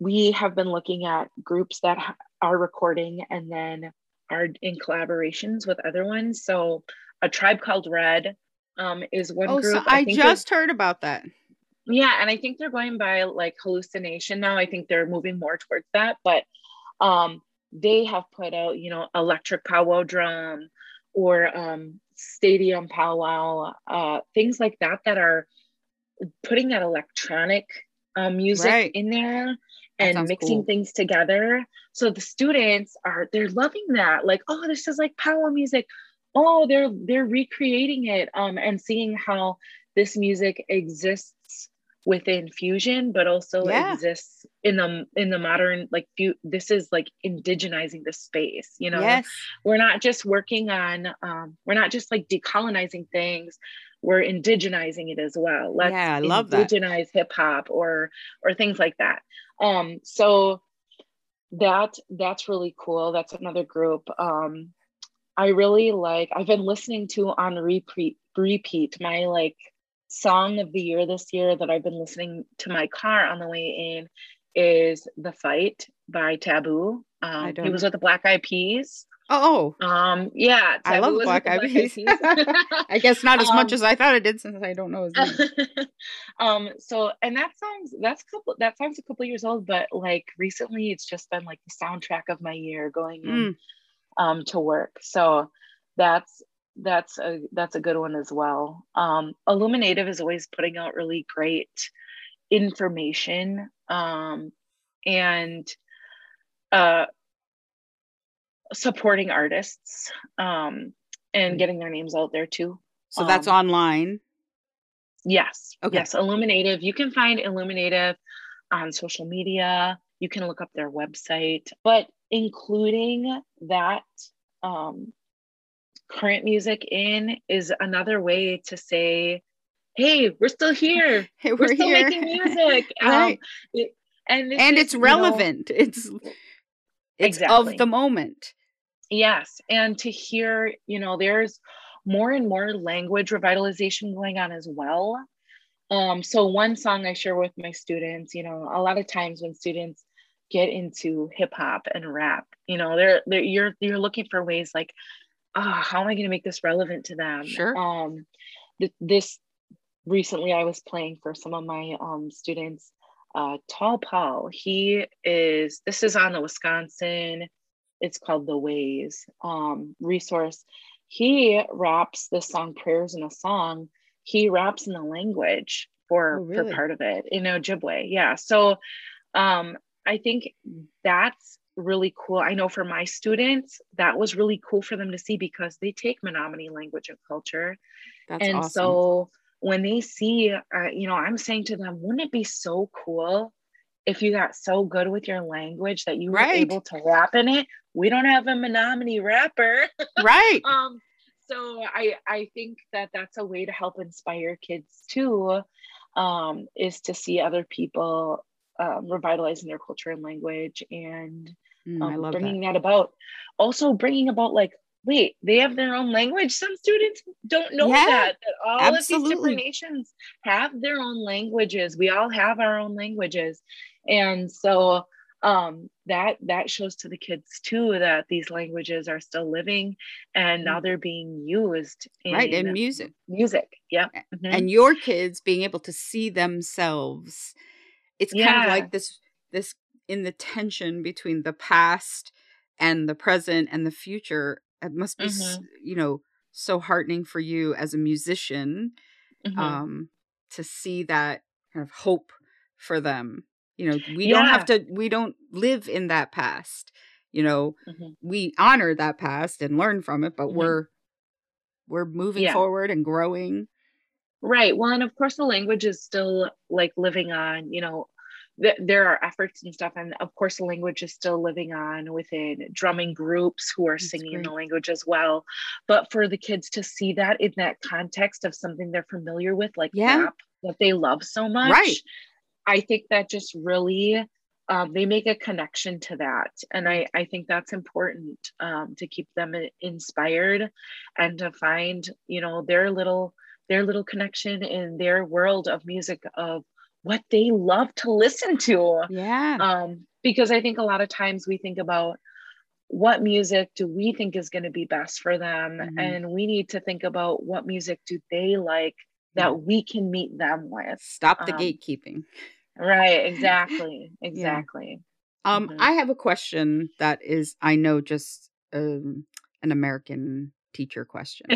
we have been looking at groups that are recording and then are in collaborations with other ones. So, a tribe called Red um, is one oh, group. So I, I just heard about that. Yeah, and I think they're going by like Halluci Nation now. I think they're moving more towards that, but um, they have put out, you know, electric powwow drum or um, stadium powwow, uh, things like that that are putting that electronic uh, music right. in there and mixing cool. things together. So the students are they're loving that. Like, oh, this is like powwow music. Oh, they're they're recreating it um, and seeing how this music exists within fusion but also yeah. exists in the in the modern like fu- this is like indigenizing the space you know? Yes. we're not just working on um we're not just like decolonizing things we're indigenizing it as well. Let's yeah, I love indigenize hip hop or or things like that. Um so that that's really cool. That's another group. Um i really like i've been listening to on repeat repeat my like song of the year this year that I've been listening to my car on the way in is "The Fight" by Taboo. Um, he was with the Black Eyed Peas. Oh, um, yeah, Taboo I love Black Eyed Peas. I guess not as um, much as I thought it did, since I don't know his name. um, so and that song's that's a couple that song's a couple years old, but like recently, it's just been like the soundtrack of my year going in, mm. Um to work. So that's that's a that's a good one as well. Um, Illuminative is always putting out really great information um, and uh, supporting artists um, and getting their names out there too. So that's um, online. Yes. Okay. Yes. Illuminative. You can find Illuminative on social media. You can look up their website, but including that um, current music in is another way to say, hey, we're still here. Hey, we're, we're still here. making music. Right. Um, it, and and is, it's relevant. Know, it's it's exactly. of the moment. Yes. And to hear, you know, there's more and more language revitalization going on as well. Um, so one song I share with my students, you know, a lot of times when students get into hip hop and rap, you know, they're, they're you're you're looking for ways like oh, how am I going to make this relevant to them? Sure. Um, th- this recently I was playing for some of my um, students. Uh, Tall Paul, he is, this is on the Wisconsin, it's called The Ways um, resource. He raps this song, Prayers in a Song. He raps in the language for, oh, really? for part of it in Ojibwe. Yeah. So um, I think that's really cool. I know for my students, that was really cool for them to see because they take Menominee language and culture. That's and awesome. so when they see, uh, you know, I'm saying to them, wouldn't it be so cool if you got so good with your language that you were right. able to rap in it? We don't have a Menominee rapper. Right. um, so I, I think that that's a way to help inspire kids too, um, is to see other people um, revitalizing their culture and language and mm, um, bringing that. that about. Also, bringing about like, wait, they have their own language. Some students don't know yeah, that, that all absolutely. of these different nations have their own languages. We all have our own languages. And so um, that that shows to the kids too that these languages are still living and now mm. they're being used in right in music music yeah mm-hmm. and your kids being able to see themselves it's yeah. kind of like this this in the tension between the past and the present and the future it must be mm-hmm. you know so heartening for you as a musician mm-hmm. um to see that kind of hope for them you know we yeah. don't have to we don't live in that past you know mm-hmm. we honor that past and learn from it but mm-hmm. we're we're moving yeah. forward and growing Right. Well, and of course, the language is still like living on, you know, th- there are efforts and stuff. And of course, the language is still living on within drumming groups who are That's singing great. the language as well. But for the kids to see that in that context of something they're familiar with, like yeah. rap, that they love so much, right. I think that just really. Um, they make a connection to that and i, I think that's important um, to keep them inspired and to find you know their little their little connection in their world of music of what they love to listen to. Yeah. Um, because I think a lot of times we think about what music do we think is going to be best for them mm-hmm. and we need to think about what music do they like that we can meet them with stop the um, gatekeeping right exactly exactly yeah. um mm-hmm. i have a question that is i know just um, an american teacher question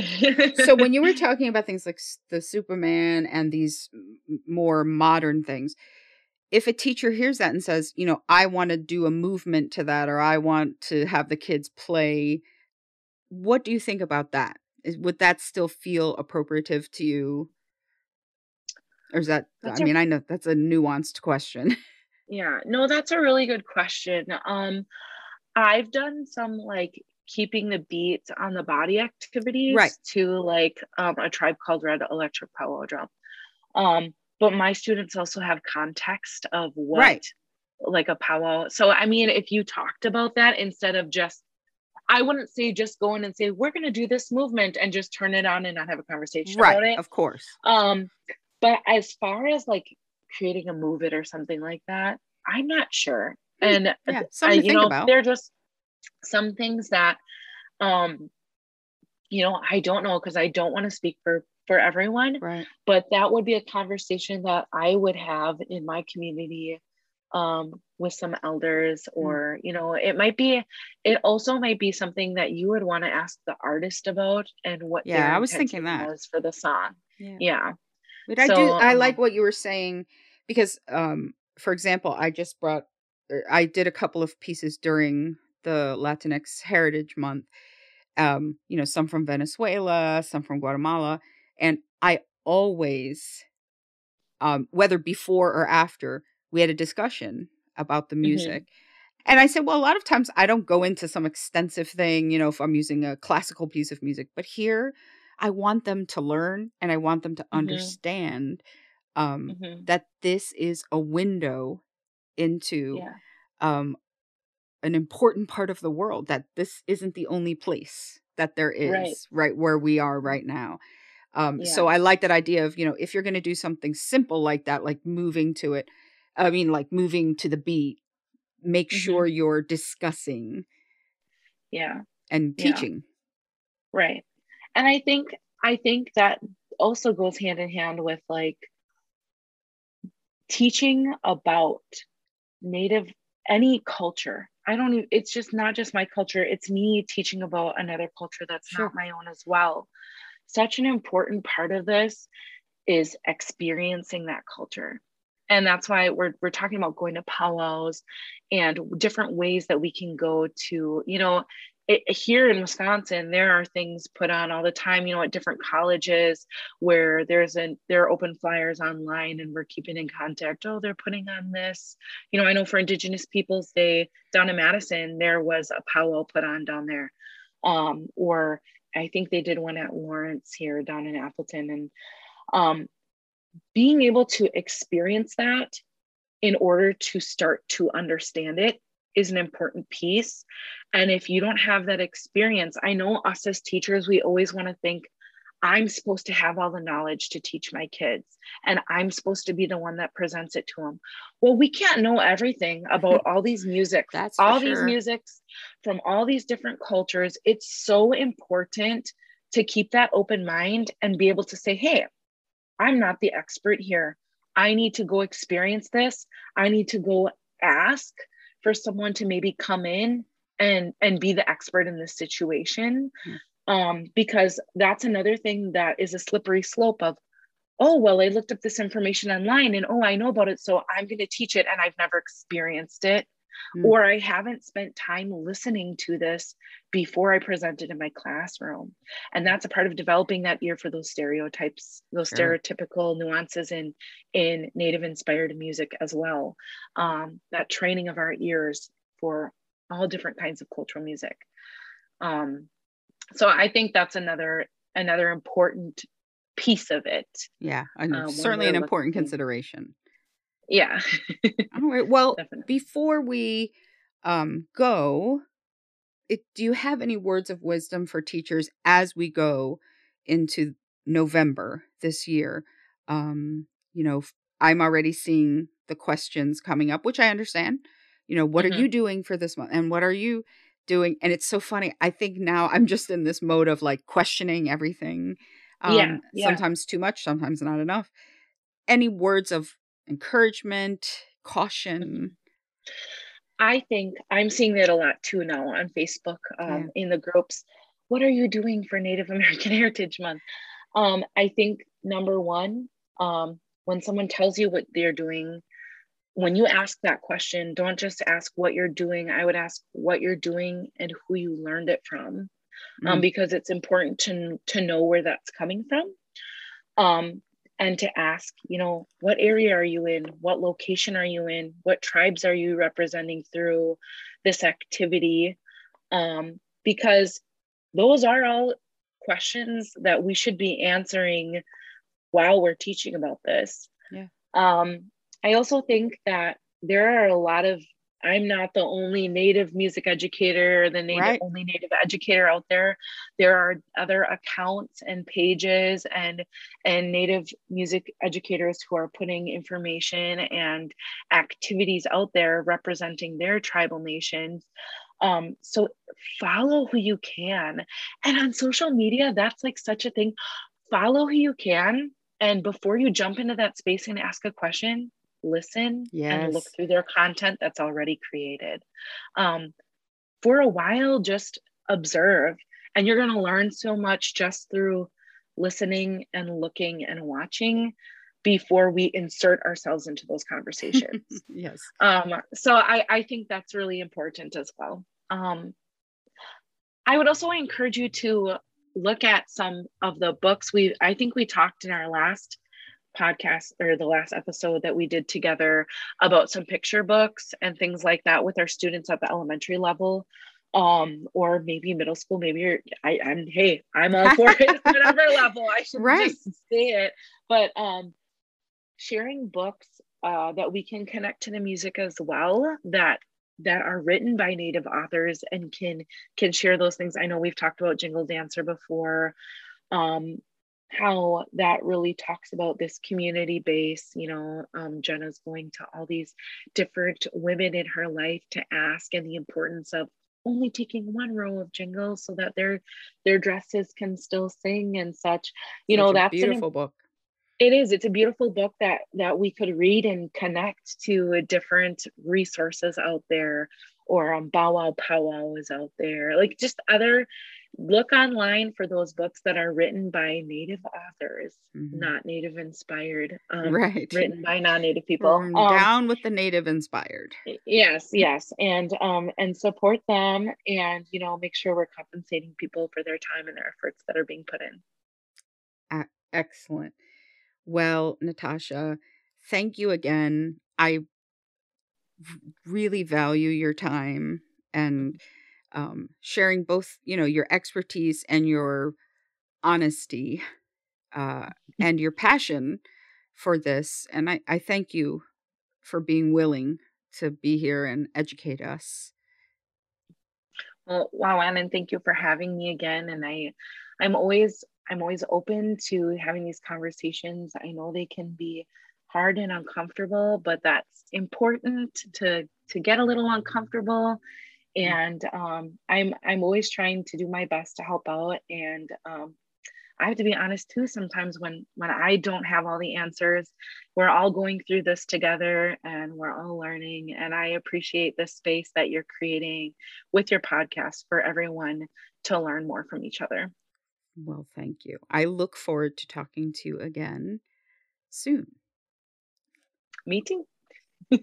so when you were talking about things like the Supaman and these more modern things if a teacher hears that and says, you know, I want to do a movement to that or I want to have the kids play, what do you think about that? Is, would that still feel appropriative to you? Or is that, that's I a, mean, I know that's a nuanced question. Yeah, no, that's a really good question. Um, I've done some like keeping the beat on the body activities right. to like um, a tribe called Red Electric Powwow Drum. Um, but my students also have context of what right. like a powwow. So I mean, if you talked about that instead of just I wouldn't say just go in and say we're going to do this movement and just turn it on and not have a conversation right, about it. Of course. Um, but as far as like creating a move it or something like that, I'm not sure. Hmm, and yeah, I, you know, about. they're just some things that, um, you know, I don't know because I don't want to speak for for everyone. Right. But that would be a conversation that I would have in my community um, with some elders, mm. or, you know, it might be, it also might be something that you would want to ask the artist about and what yeah, I was thinking that was for the song. Yeah. yeah. But I do, I um, like what you were saying because, um, for example, I just brought, er, I did a couple of pieces during the Latinx Heritage Month. Um, you know, some from Venezuela, some from Guatemala, and I always, um, whether before or after, we had a discussion about the mm-hmm. music. Mm-hmm. And I said, well, a lot of times I don't go into some extensive thing, you know, if I'm using a classical piece of music, but here I want them to learn and I want them to mm-hmm. understand um, mm-hmm. that this is a window into yeah. um, an important part of the world, that this isn't the only place that there is right, right where we are right now. Um, yeah. So I like that idea of, you know, if you're going to do something simple like that, like moving to it, I mean, like moving to the beat, make mm-hmm. sure you're discussing. Yeah. And teaching. Yeah. Right. And I think, I think that also goes hand in hand with like teaching about native any culture i don't even it's just not just my culture it's me teaching about another culture that's sure. not my own as well such an important part of this is experiencing that culture and that's why we're, we're talking about going to powwows and different ways that we can go to you know it, here in wisconsin there are things put on all the time you know at different colleges where there's an there are open flyers online and we're keeping in contact oh they're putting on this you know i know for indigenous peoples day down in madison there was a powwow put on down there um, or I think they did one at Lawrence here down in Appleton. And um, being able to experience that in order to start to understand it is an important piece. And if you don't have that experience, I know us as teachers, we always want to think, I'm supposed to have all the knowledge to teach my kids, and I'm supposed to be the one that presents it to them. Well, we can't know everything about all these music, That's all sure. these musics from all these different cultures. It's so important to keep that open mind and be able to say, hey, I'm not the expert here. I need to go experience this. I need to go ask for someone to maybe come in and and be the expert in this situation. Mm um, because that's another thing that is a slippery slope of oh well i looked up this information online and oh i know about it so i'm going to teach it and i've never experienced it mm. or i haven't spent time listening to this before i present it in my classroom and that's a part of developing that ear for those stereotypes those sure. stereotypical nuances in in native inspired music as well um, that training of our ears for all different kinds of cultural music um, so i think that's another another important piece of it yeah. Um, certainly an important consideration yeah all right well Definitely. before we um go it, do you have any words of wisdom for teachers as we go into November this year, um, you know, I'm already seeing the questions coming up, which I understand. You know, what mm-hmm. are you doing for this month? And what are you doing? And it's so funny. I think now I'm just in this mode of like questioning everything. Um, yeah, yeah. Sometimes too much, sometimes not enough. Any words of encouragement, caution? I think I'm seeing that a lot too now on Facebook um, yeah. in the groups. What are you doing for Native American Heritage Month? Um, I think number one, um, when someone tells you what they're doing, when you ask that question, don't just ask what you're doing. I would ask what you're doing and who you learned it from, um, mm. because it's important to to know where that's coming from. And to ask, you know, what area are you in? What location are you in? What tribes are you representing through this activity? Um, because those are all questions that we should be answering while we're teaching about this. Yeah. Um, I also think that there are a lot of I'm not the only native music educator, the native right. only native educator out there. There are other accounts and pages and and native music educators who are putting information and activities out there representing their tribal nations. Um, so follow who you can. And on social media, that's like such a thing. Follow who you can. And before you jump into that space and ask a question, listen yes. and look through their content that's already created. Um, for a while, just observe, and you're going to learn so much just through listening and looking and watching before we insert ourselves into those conversations. yes. Um, so I, I think that's really important as well. Um, I would also encourage you to look at some of the books we I think we talked in our last podcast or the last episode that we did together about some picture books and things like that with our students at the elementary level um or maybe middle school maybe you're I, i'm hey i'm all for it whatever level i should right. just say it but um sharing books uh, that we can connect to the music as well that that are written by native authors and can can share those things i know we've talked about jingle dancer before um how that really talks about this community base. You know, um, Jenna's going to all these different women in her life to ask, and the importance of only taking one row of jingles so that their their dresses can still sing and such. You such know, that's a beautiful an, book. It is. It's a beautiful book that that we could read and connect to different resources out there. Or um, Bow Wow Powwow is out there, like just other look online for those books that are written by native authors mm-hmm. not native inspired um, right. written by non-native people. Um, down with the native inspired. yes yes. And um and support them and you know make sure we're compensating people for their time and their efforts that are being put in. Uh, excellent. Well natasha thank you again. I really value your time and um, sharing both, you know, your expertise and your honesty uh, and your passion for this. And I, I thank you for being willing to be here and educate us. Well, wow, and thank you for having me again. And I, I'm always, I'm always open to having these conversations. I know they can be hard and uncomfortable, but that's important to to get a little uncomfortable and um, I'm I'm always trying to do my best to help out. And um, I have to be honest too. Sometimes when when I don't have all the answers, we're all going through this together, and we're all learning. And I appreciate the space that you're creating with your podcast for everyone to learn more from each other. Well, thank you. I look forward to talking to you again soon. Me too.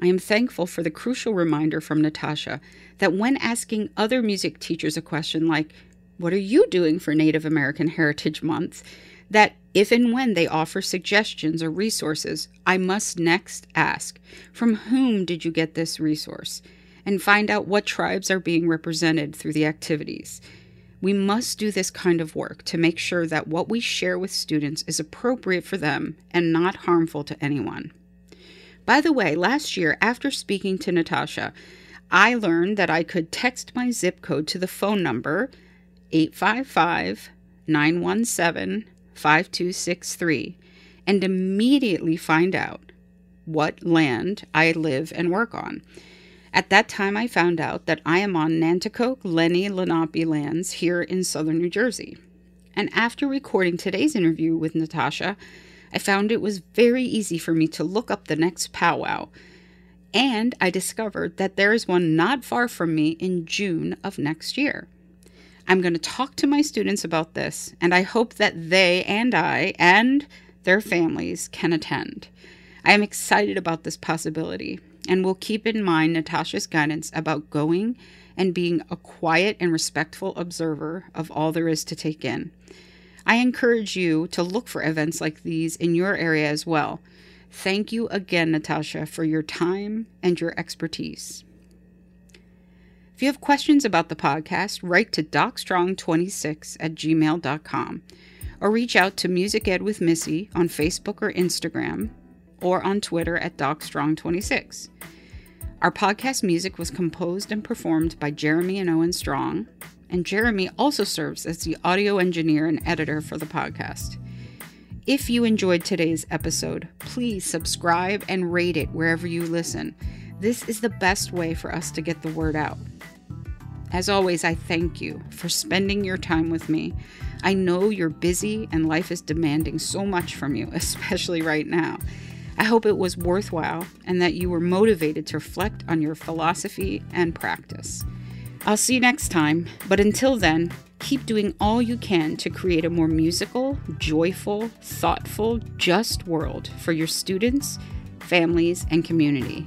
I am thankful for the crucial reminder from Natasha that when asking other music teachers a question like, What are you doing for Native American Heritage Month? that if and when they offer suggestions or resources, I must next ask, From whom did you get this resource? and find out what tribes are being represented through the activities. We must do this kind of work to make sure that what we share with students is appropriate for them and not harmful to anyone. By the way, last year, after speaking to Natasha, I learned that I could text my zip code to the phone number 855 917 5263 and immediately find out what land I live and work on. At that time, I found out that I am on Nanticoke Lenni Lenape lands here in southern New Jersey. And after recording today's interview with Natasha, I found it was very easy for me to look up the next powwow. And I discovered that there is one not far from me in June of next year. I'm going to talk to my students about this, and I hope that they and I and their families can attend. I am excited about this possibility and will keep in mind Natasha's guidance about going and being a quiet and respectful observer of all there is to take in. I encourage you to look for events like these in your area as well. Thank you again, Natasha, for your time and your expertise. If you have questions about the podcast, write to docstrong26 at gmail.com or reach out to Music Ed with Missy on Facebook or Instagram or on Twitter at DocStrong26. Our podcast music was composed and performed by Jeremy and Owen Strong, and Jeremy also serves as the audio engineer and editor for the podcast. If you enjoyed today's episode, please subscribe and rate it wherever you listen. This is the best way for us to get the word out. As always, I thank you for spending your time with me. I know you're busy and life is demanding so much from you, especially right now. I hope it was worthwhile and that you were motivated to reflect on your philosophy and practice. I'll see you next time, but until then, keep doing all you can to create a more musical, joyful, thoughtful, just world for your students, families, and community.